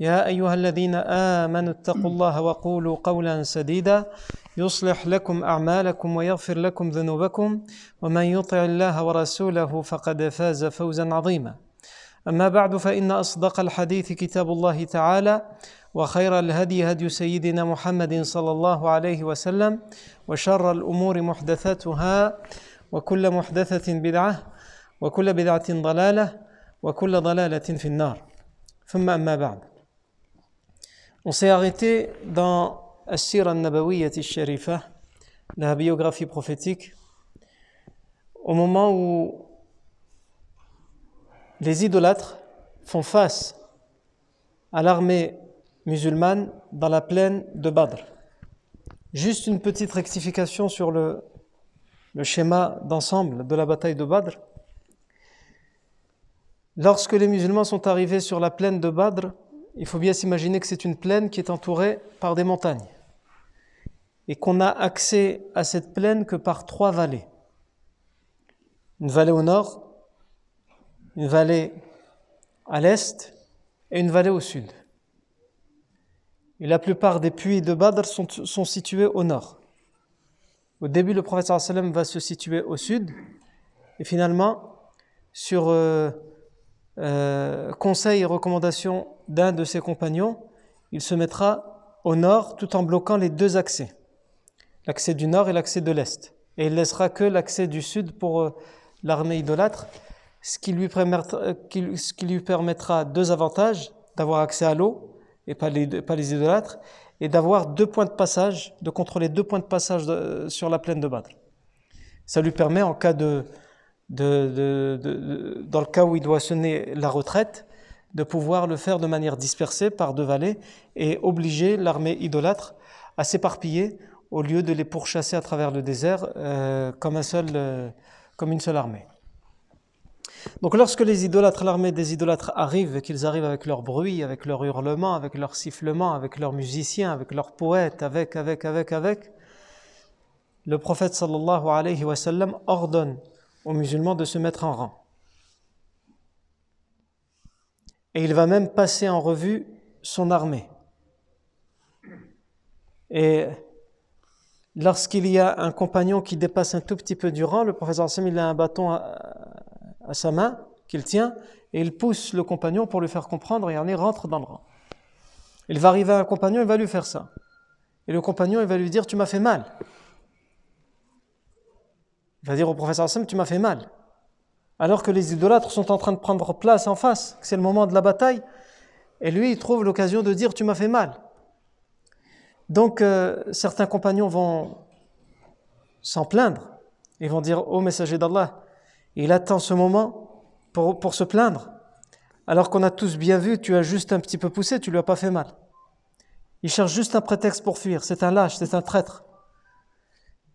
يا أيها الذين آمنوا اتقوا الله وقولوا قولا سديدا. يصلح لكم أعمالكم ويغفر لكم ذنوبكم. ومن يطع الله ورسوله فقد فاز فوزا عظيما. أما بعد فإن أصدق الحديث كتاب الله تعالى وخير الهدي هدي سيدنا محمد صلى الله عليه وسلم وشر الأمور محدثاتها وكل محدثة بدعة وكل بدعة ضلالة وكل ضلالة في النار. ثم أما بعد. On s'est arrêté dans Assir al-Nabawiyyat al-Sharifa, la biographie prophétique, au moment où les idolâtres font face à l'armée musulmane dans la plaine de Badr. Juste une petite rectification sur le, le schéma d'ensemble de la bataille de Badr. Lorsque les musulmans sont arrivés sur la plaine de Badr, il faut bien s'imaginer que c'est une plaine qui est entourée par des montagnes et qu'on n'a accès à cette plaine que par trois vallées. Une vallée au nord, une vallée à l'est et une vallée au sud. Et la plupart des puits de Badr sont, sont situés au nord. Au début, le prophète sallam va se situer au sud et finalement, sur euh, euh, conseil et recommandation d'un de ses compagnons, il se mettra au nord tout en bloquant les deux accès, l'accès du nord et l'accès de l'est. Et il laissera que l'accès du sud pour euh, l'armée idolâtre, ce qui, lui permettra, ce qui lui permettra deux avantages, d'avoir accès à l'eau et pas les, idolâtres, et d'avoir deux points de passage, de contrôler deux points de passage de, sur la plaine de Badr. Ça lui permet, en cas de, dans le cas où il doit sonner la retraite, de pouvoir le faire de manière dispersée par deux vallées et obliger l'armée idolâtre à s'éparpiller au lieu de les pourchasser à travers le désert euh, comme, un seul, euh, comme une seule armée. Donc lorsque les idolâtres, l'armée des idolâtres arrivent, et qu'ils arrivent avec leur bruit, avec leur hurlement, avec leur sifflement, avec leurs musiciens, avec leurs poètes, avec, avec, avec, avec, le prophète sallallahu alayhi wa sallam ordonne aux musulmans de se mettre en rang. Et il va même passer en revue son armée. Et lorsqu'il y a un compagnon qui dépasse un tout petit peu du rang, le professeur Sam il a un bâton à, sa main qu'il tient et il pousse le compagnon pour lui faire comprendre et il rentre dans le rang. Il va arriver à un compagnon, il va lui faire ça. Et le compagnon, il va lui dire, tu m'as fait mal. Il va dire au professeur Sam, tu m'as fait mal. Alors que les idolâtres sont en train de prendre place en face, c'est le moment de la bataille, et lui, il trouve l'occasion de dire, tu m'as fait mal. Donc, euh, certains compagnons vont s'en plaindre. Ils vont dire, ô messager d'Allah, il attend ce moment pour, se plaindre. Alors qu'on a tous bien vu, tu as juste un petit peu poussé, tu lui as pas fait mal. Il cherche juste un prétexte pour fuir. C'est un lâche, c'est un traître.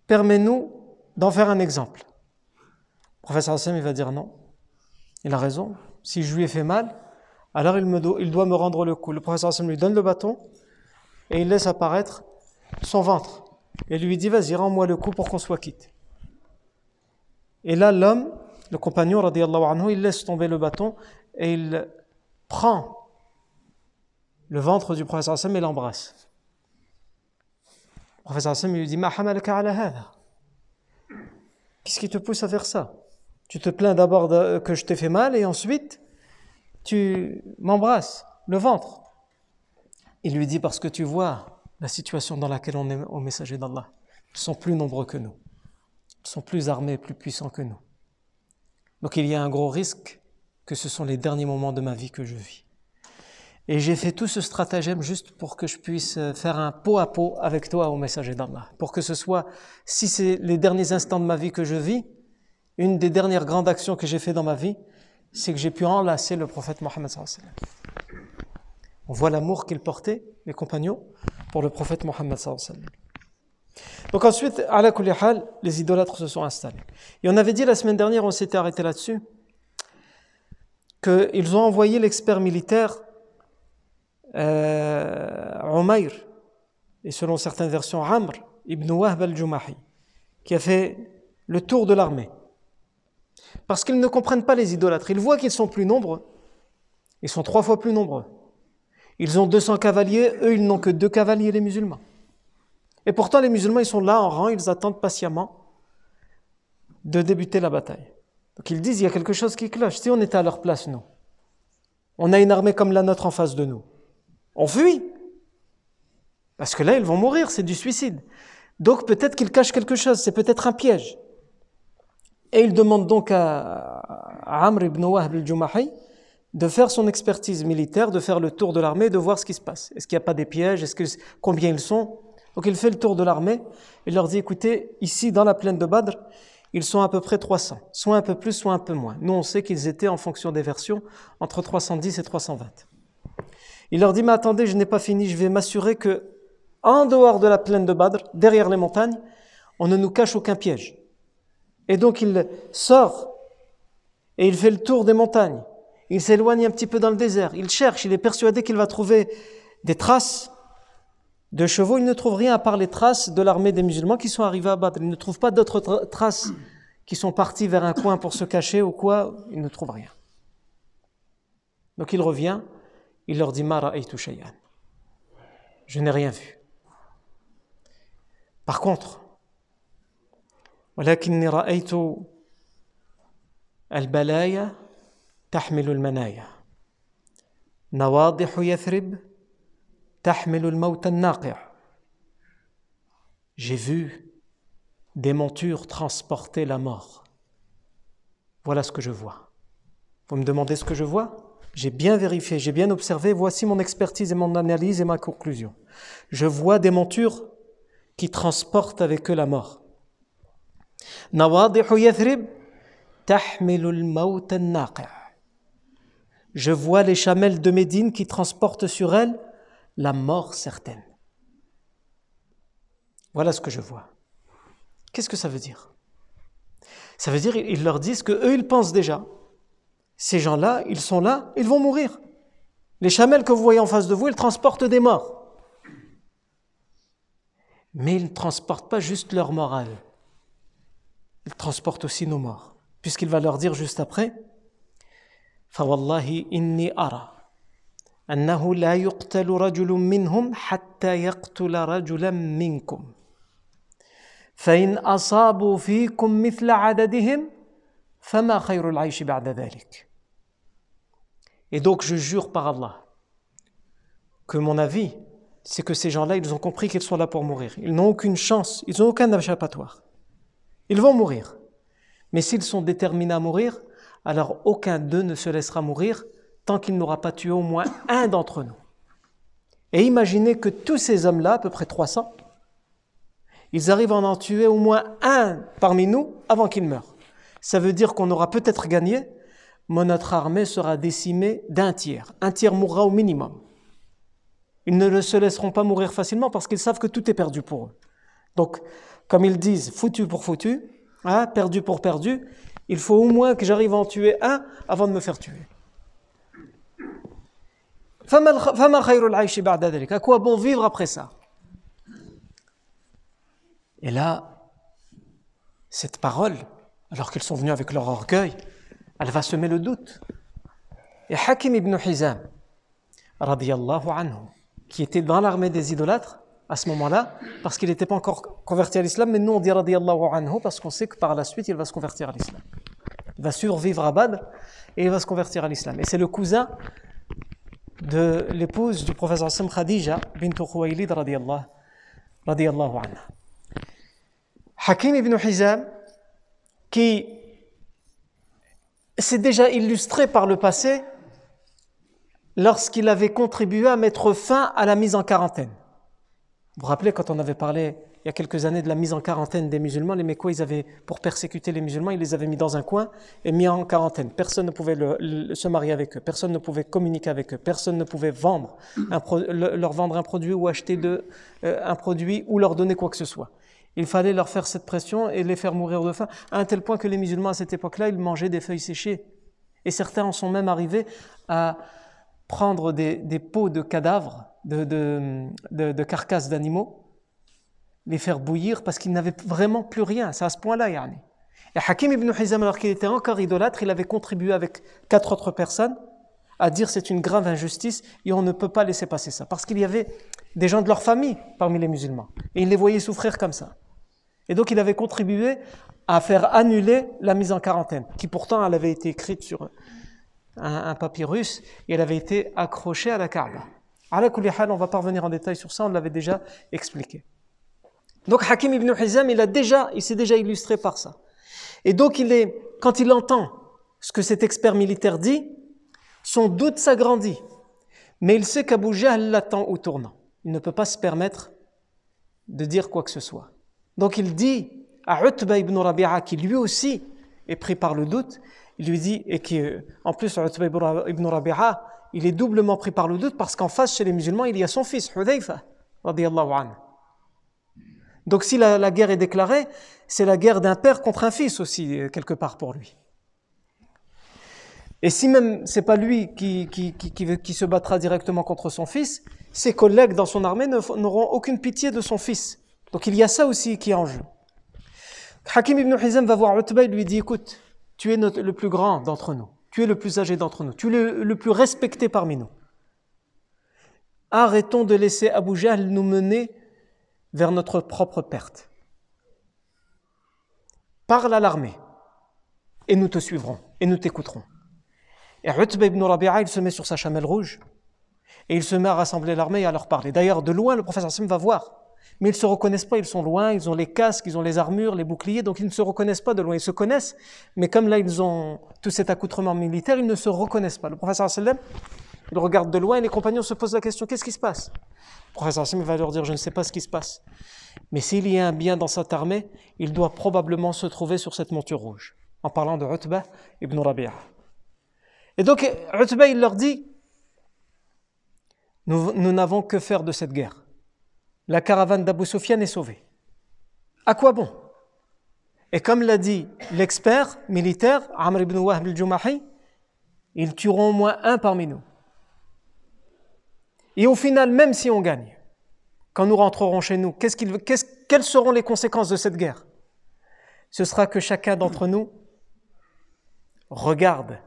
Permets-nous d'en faire un exemple. Professeur Hassan, il va dire non. Il a raison. Si je lui ai fait mal, alors il, doit me rendre le coup. Le professeur Hassan lui donne le bâton et il laisse apparaître son ventre. Et lui dit, vas-y, rends-moi le coup pour qu'on soit quitte. Et là, l'homme, le compagnon, anhu, il laisse tomber le bâton et il prend le ventre du professeur Hassan et l'embrasse. Le professeur Hassan lui dit, Qu'est-ce qui te pousse à faire ça? Tu te plains d'abord que je t'ai fait mal et ensuite tu m'embrasses le ventre. Il lui dit parce que tu vois la situation dans laquelle on est au messager d'Allah. Ils sont plus nombreux que nous. Ils sont plus armés, plus puissants que nous. Donc il y a un gros risque que ce sont les derniers moments de ma vie que je vis. Et j'ai fait tout ce stratagème juste pour que je puisse euh, faire un pot à pot avec toi au messager d'Allah. Pour que ce soit, si c'est les derniers instants de ma vie que je vis, une des dernières grandes actions que j'ai fait dans ma vie, c'est que j'ai pu enlacer le prophète Mohammed. On voit l'amour qu'ils portaient, les compagnons, pour le prophète Mohammed. Donc ensuite, à la les idolâtres se sont installés. Et on avait dit la semaine dernière, on s'était arrêté là-dessus, qu'ils ont envoyé l'expert militaire euh, et selon certaines versions Amr ibn Wahb al-Jumahi, qui a fait le tour de l'armée. Parce qu'ils ne comprennent pas les idolâtres. Ils voient qu'ils sont plus nombreux. Ils sont trois fois plus nombreux. Ils ont 200 cavaliers, eux ils n'ont que deux cavaliers, les musulmans. Et pourtant les musulmans ils sont là en rang, ils attendent patiemment de débuter la bataille. Donc ils disent il y a quelque chose qui cloche. Si on était à leur place, nous, on a une armée comme la nôtre en face de nous, on fuit. Parce que là ils vont mourir, c'est du suicide. Donc peut-être qu'ils cachent quelque chose, c'est peut-être un piège. Et il demande donc à, Amr ibn Wahb al-Jumahi de faire son expertise militaire, de faire le tour de l'armée, de voir ce qui se passe. Est-ce qu'il n'y a pas des pièges? Est-ce combien ils sont? Donc il fait le tour de l'armée. Il leur dit écoutez, ici dans la plaine de Badr, ils sont à peu près 300, soit un peu plus, soit un peu moins. Nous, on sait qu'ils étaient, en fonction des versions, entre 310 et 320. Il leur dit mais attendez, je n'ai pas fini. Je vais m'assurer que en dehors de la plaine de Badr, derrière les montagnes, on ne nous cache aucun piège. Et donc il sort et il fait le tour des montagnes. Il s'éloigne un petit peu dans le désert. Il cherche, il est persuadé qu'il va trouver des traces de chevaux. Il ne trouve rien à part les traces de l'armée des musulmans qui sont arrivés à Badr. Il ne trouve pas d'autres tra traces qui sont partis vers un coin pour se cacher ou quoi. Il ne trouve rien. Donc il revient. Il leur dit Mara shay'an. Je n'ai rien vu. Par contre, ولكني رأيت البلايا تحمل المنايا نواضح يثرب تحمل الموت الناقع J'ai vu des montures transporter la mort. Voilà ce que je vois. Vous me demandez ce que je vois J'ai bien vérifié, j'ai bien observé. Voici mon expertise et mon analyse et ma conclusion. Je vois des montures qui transportent avec eux la mort. نواضح يثرب تحمل الموت الناقع Je vois les chamelles de Médine qui transportent sur elles la mort certaine. Voilà ce que je vois. Qu'est-ce que ça veut dire Ça veut dire ils leur disent que eux ils pensent déjà. Ces gens-là, ils sont là, ils vont mourir. Les chamelles que vous voyez en face de vous, ils transportent des morts. Mais ils ne transportent pas juste leur mort à eux. Ils transportent aussi nos morts. Puisqu'il va leur dire juste après فوالله إني أرى أنه لا يقتل رجل منهم حتى يقتل رجلا منكم فإن أصابوا فيكم مثل عددهم فما خير العيش بعد ذلك Et donc je jure par Allah que mon avis, c'est que ces gens-là, ils ont compris qu'ils sont là pour mourir. Ils n'ont aucune chance, ils n'ont aucun échappatoire. Ils vont mourir. Mais s'ils sont déterminés à mourir, alors aucun d'eux ne se laissera mourir tant qu'il n'aura pas tué au moins un d'entre nous. Et imaginez que tous ces hommes-là, à peu près 300, ils arrivent à en tuer au moins un parmi nous avant qu'il meure. Ça veut dire qu'on aura peut-être gagné, mais notre armée sera décimée d'un tiers. Un tiers mourra au minimum. Ils ne se laisseront pas mourir facilement parce qu'ils savent que tout est perdu pour eux. Donc, comme ils disent, foutu pour foutu, hein, perdu pour perdu, il faut au moins que j'arrive à en tuer un avant de me faire tuer. À quoi bon vivre après ça? Et là, cette parole, alors qu'ils sont venus avec leur orgueil, elle va semer le doute. Et Hakim ibn Hizam, anhu, qui était dans l'armée des idolâtres à ce moment-là, parce qu'il n'était pas encore converti à l'islam, mais nous on dit radiallahu anhu parce qu'on sait que par la suite il va se convertir à l'islam. Il va survivre à Badr et il va se convertir à l'islam. Et c'est le cousin de l'épouse du professeur Sam Khadija bint Khuwaylid radiallahu, radiallahu. Hakim ibn Hizam, qui s'est déjà illustré par le passé lorsqu'il avait contribué à mettre fin à la mise en quarantaine. Vous vous rappelez quand on avait parlé il y a quelques années de la mise en quarantaine des musulmans, les Mécois, ils avaient, pour persécuter les musulmans, ils les avaient mis dans un coin et mis en quarantaine. Personne ne pouvait se marier avec eux, personne ne pouvait communiquer avec eux, personne ne pouvait vendre leur vendre un produit ou acheter euh, un produit ou leur donner quoi que ce soit. Il fallait leur faire cette pression et les faire mourir de faim, à un tel point que les musulmans à cette époque-là, ils mangeaient des feuilles séchées. Et certains en sont même arrivés à prendre des, pots de cadavres, de, carcasses d'animaux, les faire bouillir parce qu'ils n'avaient vraiment plus rien. C'est à ce point-là, yani. Et Hakim ibn Hizam, alors qu'il était encore idolâtre, il avait contribué avec quatre autres personnes à dire c'est une grave injustice et on ne peut pas laisser passer ça. Parce qu'il y avait des gens de leur famille parmi les musulmans. Et il les voyait souffrir comme ça. Et donc il avait contribué à faire annuler la mise en quarantaine, qui pourtant elle avait été écrite sur un, papyrus et elle avait été accrochée à la Kaaba. On va pas revenir en détail sur ça, on l'avait déjà expliqué. Donc Hakim ibn Hizam, il il s'est déjà illustré par ça. Et donc il est, quand il entend ce que cet expert militaire dit, son doute s'agrandit. Mais il sait qu'Abu Jahl l'attend au tournant. Il ne peut pas se permettre de dire quoi que ce soit. Donc il dit à Utba ibn Rabi'a, qui lui aussi est pris par le doute, il lui dit, et qui, en plus, Utba ibn Rabi'a, il est doublement pris par le doute parce qu'en face, chez les musulmans, il y a son fils, Hudayfa. Donc si la, guerre est déclarée, c'est la guerre d'un père contre un fils aussi, euh, quelque part pour lui. Et si même c'est pas lui qui, qui, qui, qui, se battra directement contre son fils, ses collègues dans son armée n'auront aucune pitié de son fils. Donc il y a ça aussi qui est en jeu. Hakim ibn Hizam va voir Utba et lui dit Écoute, tu es le plus grand d'entre nous, tu es le plus âgé d'entre nous, tu es le, plus respecté parmi nous. Arrêtons de laisser Abu Jahl nous mener vers notre propre perte. Parle à l'armée et nous te suivrons et nous t'écouterons. Et Utba ibn Rabi'a, il se met sur sa chamelle rouge et il se met à rassembler l'armée et à leur parler. D'ailleurs, de loin, le professeur Sim va voir mais ils ne se reconnaissent pas, ils sont loin, ils ont les casques, ils ont les armures, les boucliers, donc ils ne se reconnaissent pas de loin. Ils se connaissent, mais comme là ils ont tout cet accoutrement militaire, ils ne se reconnaissent pas. Le professeur sallam, il regarde de loin et les compagnons se posent la question, qu'est-ce qui se passe? Le professeur sallam va leur dire, je ne sais pas ce qui se passe. Mais s'il y a un bien dans cette armée, il doit probablement se trouver sur cette monture rouge. En parlant de Utbah ibn Rabi'a. Et donc, Utbah, il leur dit, nous n'avons que faire de cette guerre la caravane d'Abu Sufyan est sauvée. À quoi bon? Et comme l'a dit l'expert militaire, Amr ibn Wahb al-Jumahi, ils tueront au moins un parmi nous. Et au final, même si on gagne, quand nous rentrerons chez nous, quelles seront les conséquences de cette guerre? Ce sera que chacun d'entre nous regarde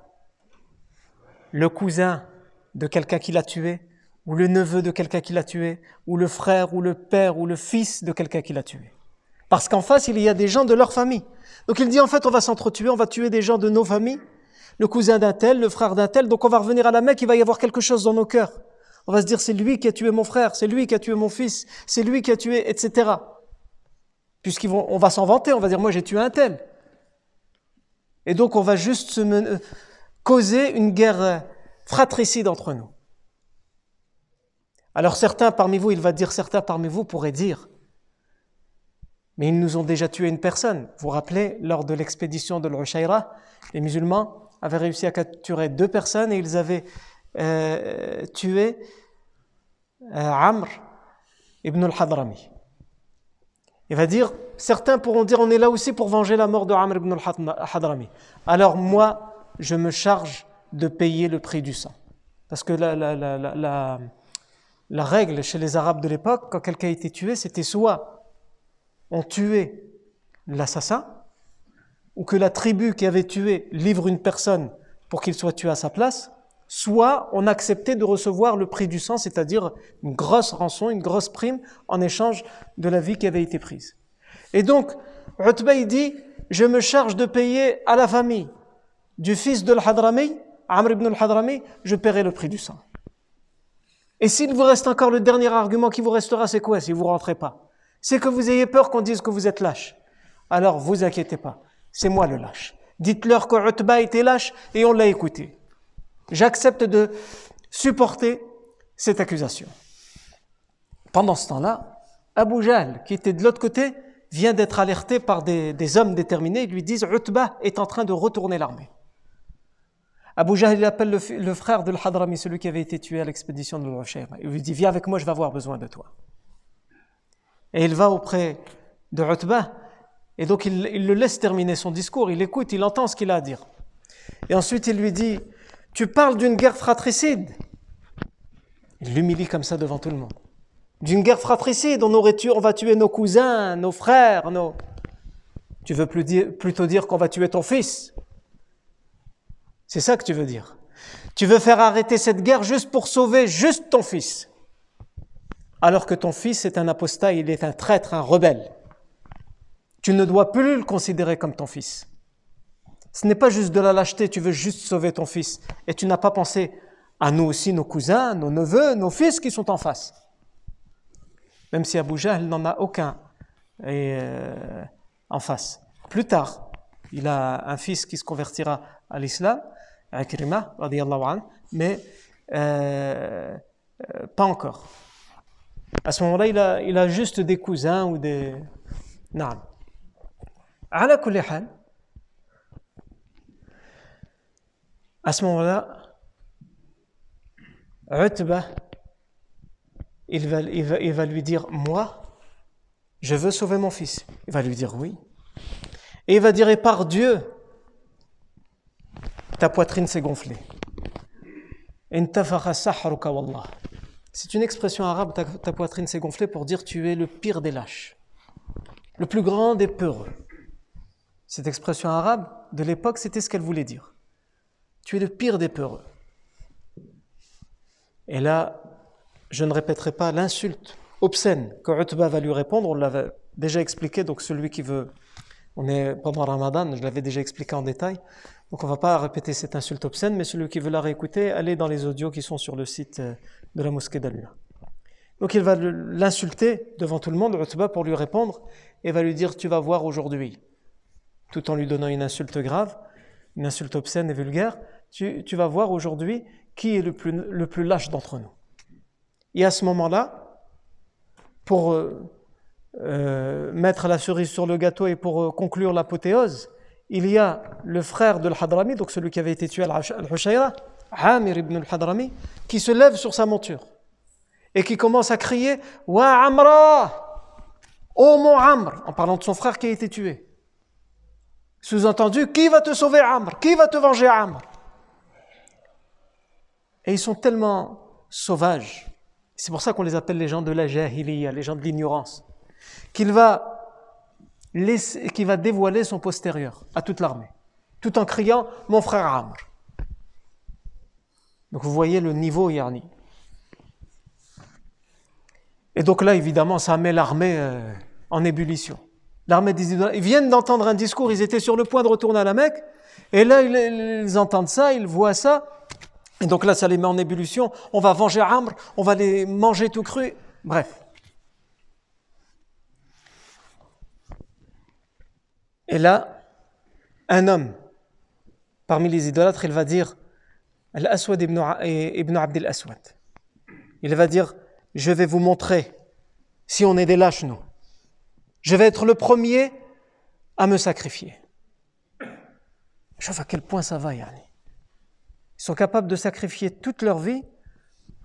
le cousin de quelqu'un qui l'a tué ou le neveu de quelqu'un qui l'a tué, ou le frère, ou le père, ou le fils de quelqu'un qui l'a tué. Parce qu'en face, il y a des gens de leur famille. Donc il dit en fait, on va s'entretuer, on va tuer des gens de nos familles, le cousin d'un tel, le frère d'un tel, donc on va revenir à la Mecque, il va y avoir quelque chose dans nos cœurs. On va se dire, c'est lui qui a tué mon frère, c'est lui qui a tué mon fils, c'est lui qui a tué, etc. Puisqu'on on va s'en vanter, on va dire, moi j'ai tué un tel. Et donc on va juste se euh, causer une guerre fratricide entre nous. Alors certains parmi vous, il va dire certains parmi vous pourraient dire, Mais ils nous ont déjà tué une personne. Vous vous rappelez, lors de l'expédition de l'Ushayra, les musulmans avaient réussi à capturer deux personnes et ils avaient euh, tué euh, Amr ibn al-Hadrami. Il va dire, certains pourront dire, on est là aussi pour venger la mort de Amr ibn al-Hadrami. Alors moi, je me charge de payer le prix du sang. Parce que la, la règle chez les Arabes de l'époque, quand quelqu'un été tué, c'était soit on tuait l'assassin, ou que la tribu qui avait tué livre une personne pour qu'il soit tué à sa place, soit on acceptait de recevoir le prix du sang, c'est-à-dire une grosse rançon, une grosse prime en échange de la vie qui avait été prise. Et donc, Utba dit, je me charge de payer à la famille du fils de l'Hadrami, Amr ibn al-Hadrami, je paierai le prix du sang. Et s'il vous reste encore le dernier argument qui vous restera, c'est quoi si vous rentrez pas? C'est que vous ayez peur qu'on dise que vous êtes lâche. Alors, vous inquiétez pas, c'est moi le lâche. Dites-leur que Utba était lâche et on l'a écouté. J'accepte de supporter cette accusation. Pendant ce temps-là, Abu Jahl, qui était de l'autre côté, vient d'être alerté par des, hommes déterminés. Ils lui disent Utbah est en train de retourner l'armée. Abu il appelle le, frère de l'Hadrami, celui qui avait été tué à l'expédition de l'Ushayr. Il lui dit Viens avec moi, je vais avoir besoin de toi. Et il va auprès de Utbah, et donc il, il le laisse terminer son discours. Il écoute, il entend ce qu'il a à dire. Et ensuite il lui dit tu parles d'une guerre fratricide. Il l'humilie comme ça devant tout le monde. D'une guerre fratricide, on, aurait tué, on va tuer nos cousins, nos frères, nos... Tu veux plutôt dire qu'on va tuer ton fils? C'est ça que tu veux dire. Tu veux faire arrêter cette guerre juste pour sauver juste ton fils. Alors que ton fils est un apostat, il est un traître, un rebelle. Tu ne dois plus le considérer comme ton fils. Ce n'est pas juste de la lâcheté, tu veux juste sauver ton fils. Et tu n'as pas pensé à nous aussi, nos cousins, nos neveux, nos fils qui sont en face. Même si Abu Jahl n'en a aucun euh, en face. Plus tard, il a un fils qui se convertira à l'islam, Akrima, mais euh, euh, pas encore. À ce moment-là, il a, juste des cousins ou des. Non. À ce moment-là, Utbah, il va, il va lui dire Moi, je veux sauver mon fils. Il va lui dire Oui. Et il va dire Et par Dieu, ta poitrine s'est gonflée. C'est une expression arabe, ta, poitrine s'est gonflée pour dire tu es le pire des lâches, le plus grand des peureux. Cette expression arabe de l'époque, c'était ce qu'elle voulait dire. Tu es le pire des peureux. Et là, je ne répéterai pas l'insulte obscène que Utba va lui répondre. On l'avait déjà expliqué, donc celui qui veut, on est pendant Ramadan, je l'avais déjà expliqué en détail. Donc on ne va pas répéter cette insulte obscène, mais celui qui veut la réécouter, allez dans les audios qui sont sur le site euh, de la mosquée d'Aluna. Donc il va l'insulter devant tout le monde, Utba, pour lui répondre, et va lui dire Tu vas voir aujourd'hui, tout en lui donnant une insulte grave une insulte obscène et vulgaire, tu, vas voir aujourd'hui qui est le plus, lâche d'entre nous. Et à ce moment-là, pour euh, euh, mettre la cerise sur le gâteau et pour conclure l'apothéose, il y a le frère de l'Hadrami, donc celui qui avait été tué à Al-Hushayra, Amir ibn al-Hadrami, qui se lève sur sa monture et qui commence à crier Wa Amra! Oh mon Amr! En parlant de son frère qui a été tué. Sous-entendu, qui va te sauver Amr? Qui va te venger Amr? Et ils sont tellement sauvages, c'est pour ça qu'on les appelle les gens de la jahiliya, les gens de l'ignorance, qu'il va, qu'il va dévoiler son postérieur à toute l'armée, tout en criant « mon frère Amr ». Donc vous voyez le niveau Yarni. Et donc là, évidemment, ça met l'armée euh, en ébullition. L'armée des ils viennent d'entendre un discours, ils étaient sur le point de retourner à la Mecque, et là, ils, entendent ça, ils voient ça, et donc là, ça les met en ébullition. On va venger Amr, on va les manger tout cru. Bref. Et là, un homme, parmi les idolâtres, il va dire Al-Aswad ibn, ibn Abdel Aswad. Il va dire Je vais vous montrer si on est des lâches, nous. Je vais être le premier à me sacrifier. Je vois à quel point ça va, Yanni. Ils sont capables de sacrifier toute leur vie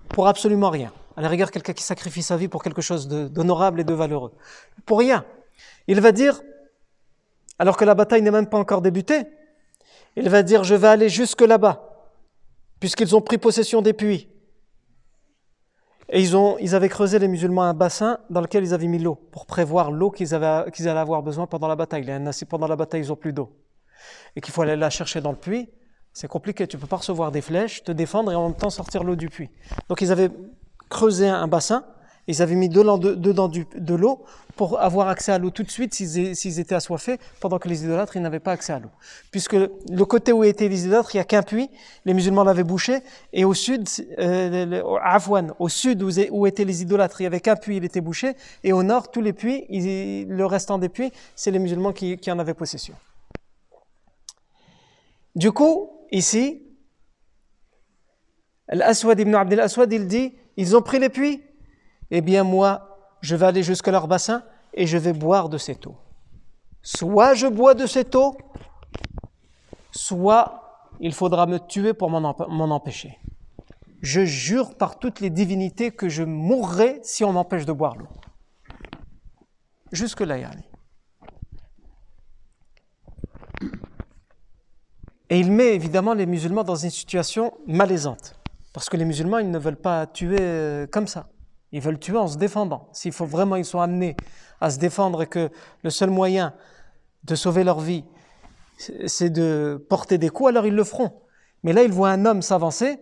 pour absolument rien. À la rigueur, quelqu'un qui sacrifie sa vie pour quelque chose d'honorable et de valeureux. Pour rien. Il va dire, alors que la bataille n'est même pas encore débutée, il va dire, je vais aller jusque là-bas, puisqu'ils ont pris possession des puits. Et ils, ont, ils avaient creusé, les musulmans, un bassin dans lequel ils avaient mis l'eau, pour prévoir l'eau qu'ils, allaient avoir besoin pendant la bataille. Si pendant la bataille, ils n'ont plus d'eau, et qu'il faut aller la chercher dans le puits, c'est compliqué. Tu ne peux pas recevoir des flèches, te défendre et en même temps sortir l'eau du puits. Donc ils avaient creusé un bassin, ils avaient mis dedans, de l'eau pour avoir accès à l'eau tout de suite s'ils étaient assoiffés, pendant que les idolâtres, ils n'avaient pas accès à l'eau. Puisque le côté où étaient les idolâtres, il n'y a qu'un puits, les musulmans l'avaient bouché, et au sud, euh, au sud où, étaient les idolâtres, il n'y avait qu'un puits, il était bouché, et au nord, tous les puits, le restant des puits, c'est les musulmans qui, qui en avaient possession. Du coup, ici, Al-Aswad ibn Abdel Aswad, il dit, ils ont pris les puits, eh bien moi, je vais aller jusqu'à leur bassin et je vais boire de cette eau. Soit je bois de cette eau, soit il faudra me tuer pour m'en empêcher. Je jure par toutes les divinités que je mourrai si on m'empêche de boire l'eau. Jusque là, Yanni. Et il met évidemment les musulmans dans une situation malaisante. Parce que les musulmans, ils ne veulent pas tuer euh, comme ça. Ils veulent tuer en se défendant. S'il faut vraiment, ils sont amenés à se défendre et que le seul moyen de sauver leur vie, c'est de porter des coups, alors ils le feront. Mais là, ils voient un homme s'avancer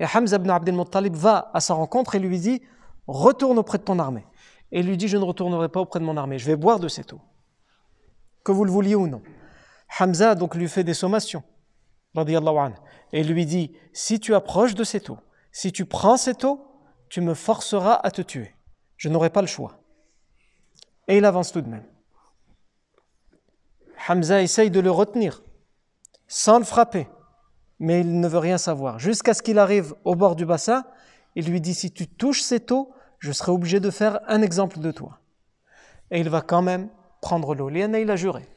et Hamza ibn Abdel Muttalib va à sa rencontre et lui dit Retourne auprès de ton armée. Et lui dit Je ne retournerai pas auprès de mon armée, je vais boire de cette eau. Que vous le vouliez ou non. Hamza donc lui fait des sommations et lui dit, si tu approches de cette eau, si tu prends cette eau, tu me forceras à te tuer. Je n'aurai pas le choix. Et il avance tout de même. Hamza essaye de le retenir, sans le frapper, mais il ne veut rien savoir. Jusqu'à ce qu'il arrive au bord du bassin, il lui dit, si tu touches cette eau, je serai obligé de faire un exemple de toi. Et il va quand même prendre l'eau. Léana, il a juré.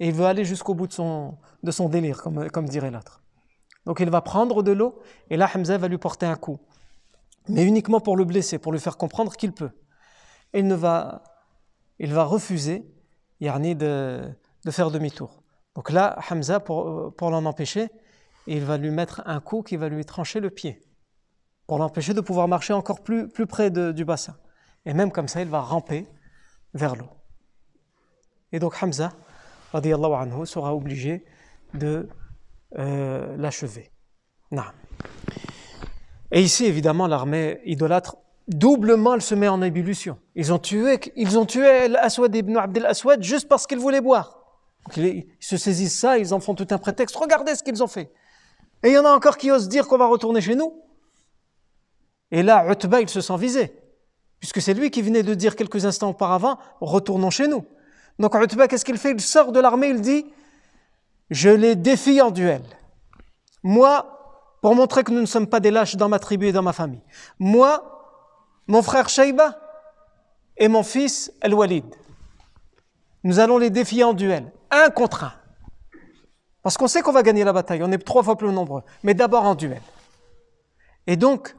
Et il veut aller jusqu'au bout de son, de son délire, comme, comme dirait l'autre. Donc il va prendre de l'eau, et là Hamza va lui porter un coup. Mais uniquement pour le blesser, pour lui faire comprendre qu'il peut. Il, ne va, il va refuser Yarni de, faire demi-tour. Donc là, Hamza, pour, l'en empêcher, il va lui mettre un coup qui va lui trancher le pied, pour l'empêcher de pouvoir marcher encore plus, plus près du bassin. Et même comme ça, il va ramper vers l'eau. Et donc Hamza, anhu, sera obligé de euh, l'achever. Et ici, évidemment, l'armée idolâtre, doublement, elle se met en ébullition. Ils ont tué, ils ont tué l'Aswad ibn Abdel Aswad juste parce qu'ils voulaient boire. ils se saisissent ça, ils en font tout un prétexte. Regardez ce qu'ils ont fait. Et il y en a encore qui osent dire qu'on va retourner chez nous. Et là, Utba, il se sent visé. Puisque c'est lui qui venait de dire quelques instants auparavant, retournons chez nous. Donc Utba, qu'est-ce qu'il fait? Il sort de l'armée, il dit, je les défie en duel. Moi, pour montrer que nous ne sommes pas des lâches dans ma tribu et dans ma famille. Moi, mon frère Shaïba et mon fils El-Walid. Nous allons les défier en duel, un contre un. Parce qu'on sait qu'on va gagner la bataille, on est trois fois plus nombreux, mais d'abord en duel. Et donc,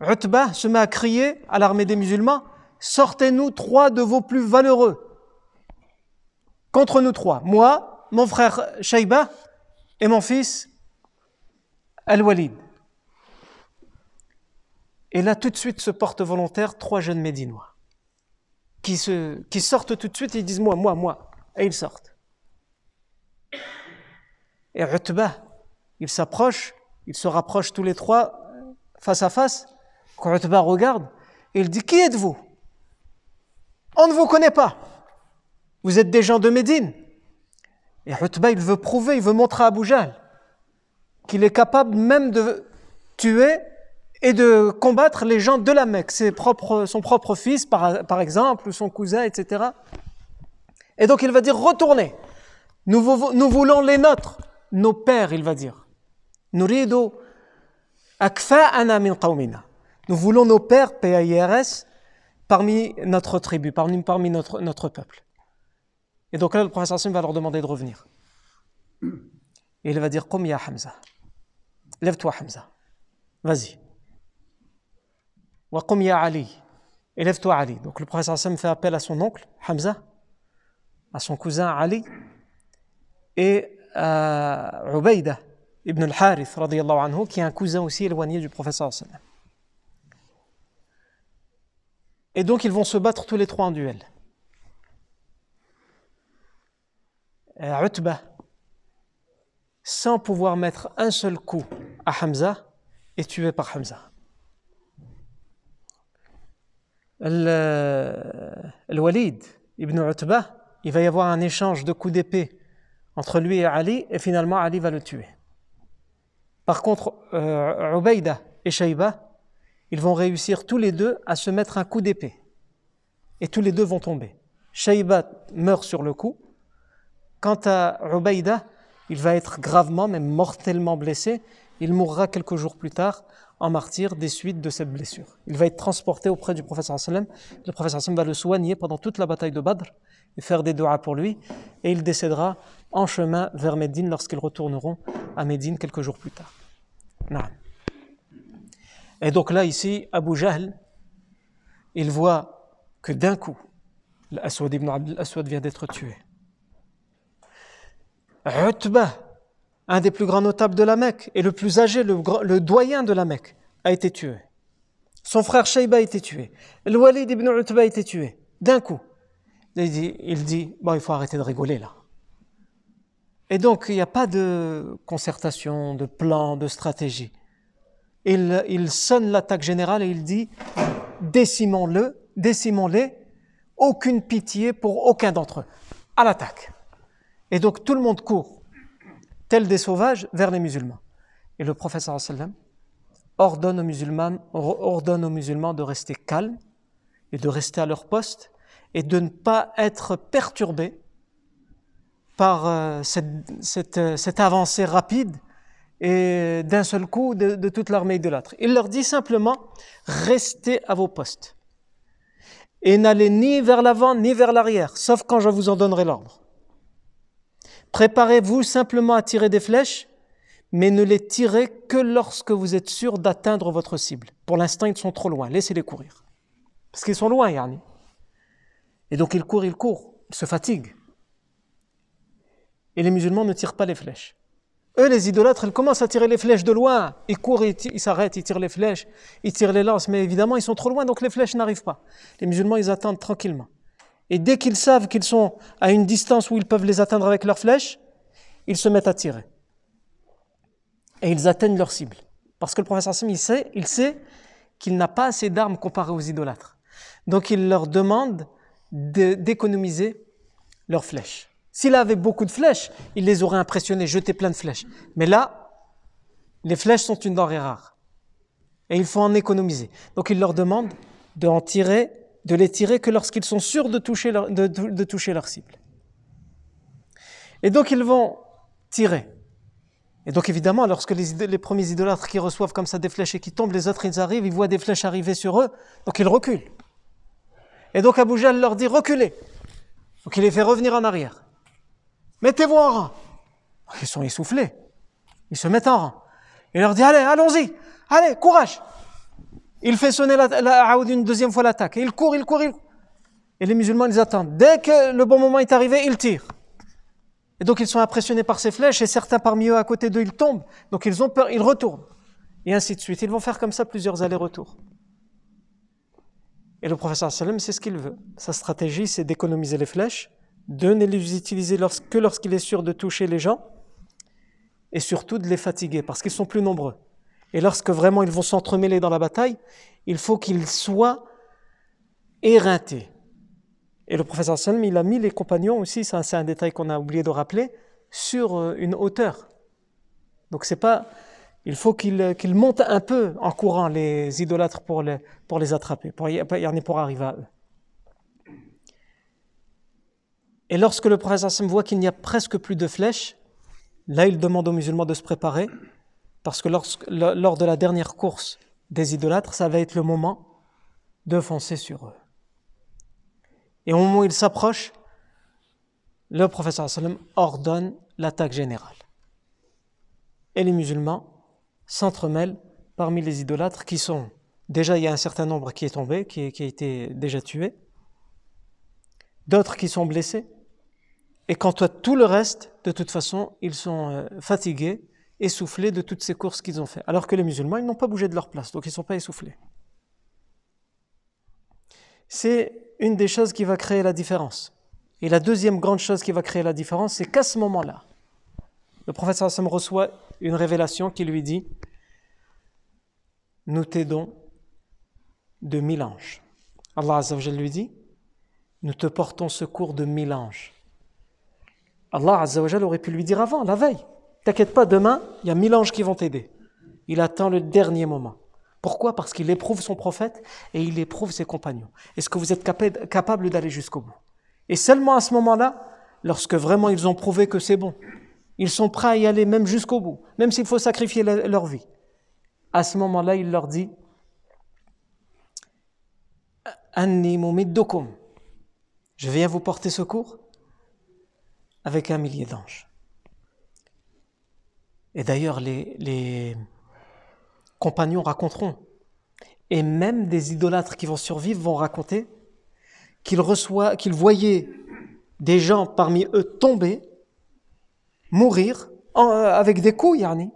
Utba se met à crier à l'armée des musulmans, sortez-nous trois de vos plus valeureux. Contre nous trois, moi, mon frère Shaïba et mon fils Al-Walid. Et là, tout de suite se portent volontaires trois jeunes Médinois qui, sortent tout de suite et ils disent Moi, moi, moi. Et ils sortent. Et Utba, il s'approche, ils se rapprochent tous les trois face à face. Quand regarde, il dit Qui êtes-vous? On ne vous connaît pas. Vous êtes des gens de Médine. Et Utba, il veut prouver, il veut montrer à Abu qu'il est capable même de tuer et de combattre les gens de la Mecque, ses son propre fils par, exemple, son cousin, etc. Et donc il va dire retournez. Nous, voulons les nôtres, nos pères, il va dire. Nous voulons nos pères, P-A-I-R-S, parmi notre tribu, parmi, notre, peuple. Et donc là, le professeur Hassim va leur demander de revenir. Et il va dire Qum ya Hamza. Lève-toi, Hamza. Vas-y. Wa qum ya Ali. Et lève-toi, Ali. Donc le professeur Hassim fait appel à son oncle, Hamza, à son cousin Ali, et à Ubaïda ibn al-Harith, anhu, qui est un cousin aussi éloigné du professeur Hassim. Et donc ils vont se battre tous les trois en duel. Utbah, sans pouvoir mettre un seul coup à Hamza, est tué par Hamza. Le, Walid ibn Utbah, il va y avoir un échange de coups d'épée entre lui et Ali, et finalement Ali va le tuer. Par contre, euh, et Shayba, ils vont réussir tous les deux à se mettre un coup d'épée. Et tous les deux vont tomber. Shayba meurt sur le coup. Quant à Ubaïda, il va être gravement, même mortellement blessé. Il mourra quelques jours plus tard en martyr des suites de cette blessure. Il va être transporté auprès du professeur sallam. Le professeur sallam va le soigner pendant toute la bataille de Badr et faire des doigts pour lui. Et il décédera en chemin vers Médine lorsqu'ils retourneront à Médine quelques jours plus tard. Et donc là, ici, Abu Jahl, il voit que d'un coup, l'Aswad ibn Abd al-Aswad vient d'être tué. Utbah, un des plus grands notables de la Mecque et le plus âgé, le, doyen de la Mecque, a été tué. Son frère Shayba a été tué. Le Walid ibn Utbah a été tué. D'un coup. Il dit, il dit bon, il faut arrêter de rigoler là. Et donc, il n'y a pas de concertation, de plan, de stratégie. Il, il sonne l'attaque générale et il dit décimons-le, décimons-les, aucune pitié pour aucun d'entre eux. À l'attaque. Et donc tout le monde court, tel des sauvages, vers les musulmans. Et le professeur sallam ordonne aux musulmans, ordonne de rester calmes et de rester à leur poste et de ne pas être perturbés par euh, cette, cette, avancée rapide et d'un seul coup de, de toute l'armée idolâtre. Il leur dit simplement, restez à vos postes et n'allez ni vers l'avant ni vers l'arrière, sauf quand je vous en donnerai l'ordre. Préparez-vous simplement à tirer des flèches, mais ne les tirez que lorsque vous êtes sûr d'atteindre votre cible. Pour l'instant, ils sont trop loin, laissez-les courir. Parce qu'ils sont loin, Yarni. Et donc ils courent, ils courent, ils se fatiguent. Et les musulmans ne tirent pas les flèches. Eux, les idolâtres, ils commencent à tirer les flèches de loin. Ils courent, ils s'arrêtent, ils tirent les flèches, ils tirent les lances, mais évidemment, ils sont trop loin, donc les flèches n'arrivent pas. Les musulmans, ils attendent tranquillement. Et dès qu'ils savent qu'ils sont à une distance où ils peuvent les atteindre avec leurs flèches, ils se mettent à tirer. Et ils atteignent leur cible. Parce que le professeur Hassim, il sait, il sait qu'il n'a pas assez d'armes comparé aux idolâtres. Donc il leur demande d'économiser leurs flèches. S'il avait beaucoup de flèches, il les aurait impressionnés, jeté plein de flèches. Mais là, les flèches sont une denrée rare. Et il faut en économiser. Donc il leur demande de tirer de les tirer que lorsqu'ils sont sûrs de toucher leur, de, toucher leur cible. Et donc ils vont tirer. Et donc évidemment, lorsque les, premiers idolâtres qui reçoivent comme ça des flèches et qui tombent, les autres ils arrivent, ils voient des flèches arriver sur eux, donc ils reculent. Et donc Abu leur dit reculez. Donc il les fait revenir en arrière. Mettez-vous en rang. Ils sont essoufflés. Ils se mettent en rang. Il leur dit allez, allons-y, allez, courage. Il fait sonner la, la une deuxième fois l'attaque. Il court, il court, il Et les musulmans, ils attendent. Dès que le bon moment est arrivé, ils tirent. Et donc ils sont impressionnés par ces flèches et certains parmi eux à côté d'eux, ils tombent. Donc ils ont peur, ils retournent. Et ainsi de suite. Ils vont faire comme ça plusieurs allers-retours. Et le professeur sallam, c'est ce qu'il veut. Sa stratégie, c'est d'économiser les flèches, de ne les utiliser que lorsqu'il est sûr de toucher les gens, et surtout de les fatiguer, parce qu'ils sont plus nombreux. Et lorsque vraiment ils vont s'entremêler dans la bataille, il faut qu'ils soient éreintés. Et le professeur Salm, il a mis les compagnons aussi, c'est un, détail qu'on a oublié de rappeler, sur euh, une hauteur. Donc c'est pas, il faut qu'ils montent un peu en courant les idolâtres pour les, pour les attraper, pour y, pour arriver à eux. Et lorsque le professeur Salm voit qu'il n'y a presque plus de flèches, là il demande aux musulmans de se préparer parce que lors de la dernière course des idolâtres, ça va être le moment de foncer sur eux. Et au moment où il s'approche, le professeur sallam ordonne l'attaque générale. Et les musulmans s'entremêlent parmi les idolâtres qui sont, déjà il y a un certain nombre qui est tombé, qui, qui a été déjà tué, d'autres qui sont blessés, et quant à tout le reste, de toute façon, ils sont euh, fatigués, essoufflés de toutes ces courses qu'ils ont fait. Alors que les musulmans, ils n'ont pas bougé de leur place, donc ils ne sont pas essoufflés. C'est une des choses qui va créer la différence. Et la deuxième grande chose qui va créer la différence, c'est qu'à ce moment-là, le prophète sallam reçoit une révélation qui lui dit Nous t'aidons de mille anges. Allah Azzawajal lui dit Nous te portons secours de mille anges. Allah Azzawajal aurait pu lui dire avant, la veille T'inquiète pas, demain, il y a mille anges qui vont t'aider. Il attend le dernier moment. Pourquoi? Parce qu'il éprouve son prophète et il éprouve ses compagnons. Est-ce que vous êtes capable d'aller jusqu'au bout? Et seulement à ce moment-là, lorsque vraiment ils ont prouvé que c'est bon, ils sont prêts à y aller même jusqu'au bout, même s'il faut sacrifier leur vie. À ce moment-là, il leur dit Je viens vous porter secours avec un millier d'anges. Et d'ailleurs, les, compagnons raconteront, et même des idolâtres qui vont survivre vont raconter qu'ils voyaient des gens parmi eux tomber, mourir euh, avec des coups, Yarni.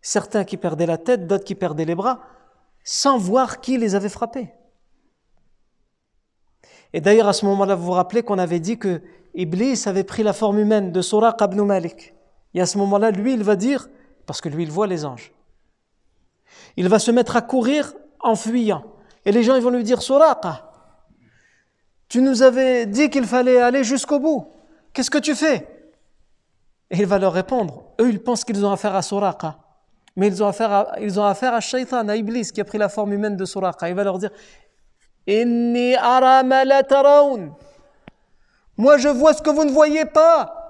Certains qui perdaient la tête, d'autres qui perdaient les bras, sans voir qui les avait frappés. Et d'ailleurs, à ce moment-là, vous vous rappelez qu'on avait dit que Iblis avait pris la forme humaine de Suraq ibn Malik. Et à ce moment-là, lui, il va dire, parce que lui, il voit les anges, il va se mettre à courir en fuyant. Et les gens, ils vont lui dire, Suraqa, tu nous avais dit qu'il fallait aller jusqu'au bout. Qu'est-ce que tu fais? Et il va leur répondre. Eux, ils pensent qu'ils ont affaire à Suraqa. Mais ils ont affaire à, Shaitan, à Iblis, qui a pris la forme humaine de Suraqa. Il va leur dire, Inni Moi, je vois ce que vous ne voyez pas.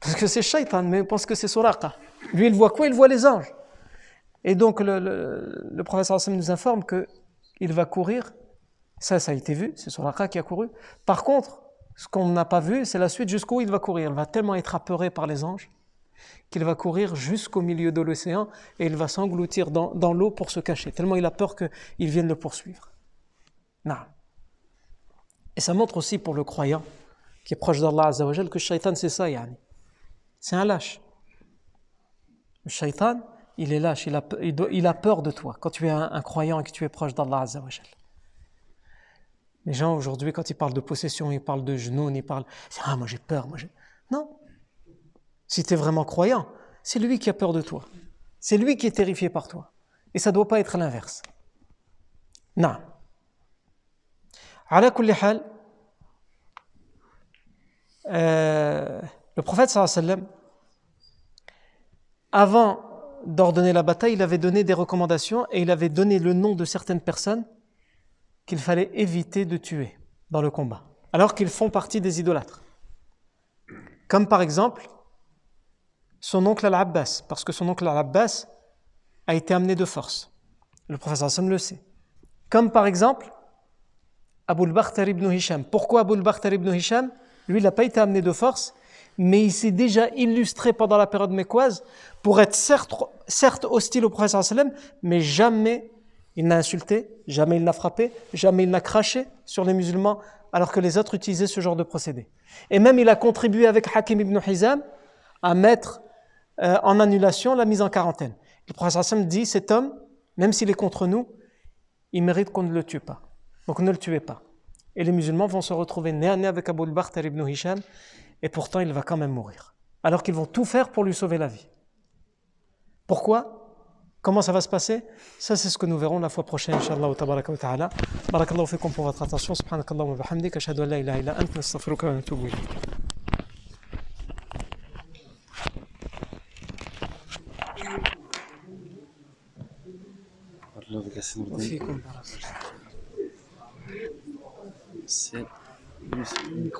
Parce que c'est Shaitan, mais on pense que c'est Suraqa. Lui, il voit quoi? Il voit les anges. Et donc, le, le, le nous informe qu'il va courir. Ça, ça a été vu, c'est Suraqa qui a couru. Par contre, ce qu'on n'a pas vu, c'est la suite jusqu'où il va courir. Il va tellement être apeuré par les anges qu'il va courir jusqu'au milieu de l'océan et il va s'engloutir dans, l'eau pour se cacher, tellement il a peur qu'ils viennent le poursuivre. Non. Et ça montre aussi pour le croyant qui est proche d'Allah que shaitan c'est ça, yani. C'est un lâche. Le shaitan, il est lâche, il a, peur de toi quand tu es un, croyant et que tu es proche d'Allah Azzawajal. Les gens aujourd'hui, quand ils parlent de possession, ils parlent de genoux, ils parlent Ah, moi j'ai peur, moi j'ai. Non. Si tu es vraiment croyant, c'est lui qui a peur de toi. C'est lui qui est terrifié par toi. Et ça ne doit pas être l'inverse. Non. À la le prophète sallam, avant d'ordonner la bataille, il avait donné des recommandations et il avait donné le nom de certaines personnes qu'il fallait éviter de tuer dans le combat, alors qu'ils font partie des idolâtres. Comme par exemple son oncle Al-Abbas, parce que son oncle Al-Abbas a été amené de force. Le professeur le sait. Comme par exemple Abu al-Bakhtar ibn Hisham. Pourquoi Abu al-Bakhtar ibn Hisham? Lui, il n'a pas été amené de force, mais il s'est déjà illustré pendant la période mécoise pour être certes, hostile au prophète sallam, mais jamais il n'a insulté, jamais il n'a frappé, jamais il n'a craché sur les musulmans, alors que les autres utilisaient ce genre de procédé. Et même il a contribué avec Hakim ibn Hizam à mettre euh, en annulation la mise en quarantaine. Le prophète sallam dit, cet homme, même s'il est contre nous, il mérite qu'on ne le tue pas. Donc ne le tuez pas. Et les musulmans vont se retrouver nez à nez avec Abu al-Bakhtar ibn Hisham et pourtant il va quand même mourir. Alors qu'ils vont tout faire pour lui sauver la vie. Pourquoi Comment ça va se passer Ça, c'est ce que nous verrons la fois prochaine, Inch'Allah tabaraka wa ta'ala. Barakallahu fikum pour votre attention. Subhanakallah wa bihamdik. Ashhadu an la ilaha illa ant. Nastaghfiruka wa natubu ilayk. وفيكم بارك الله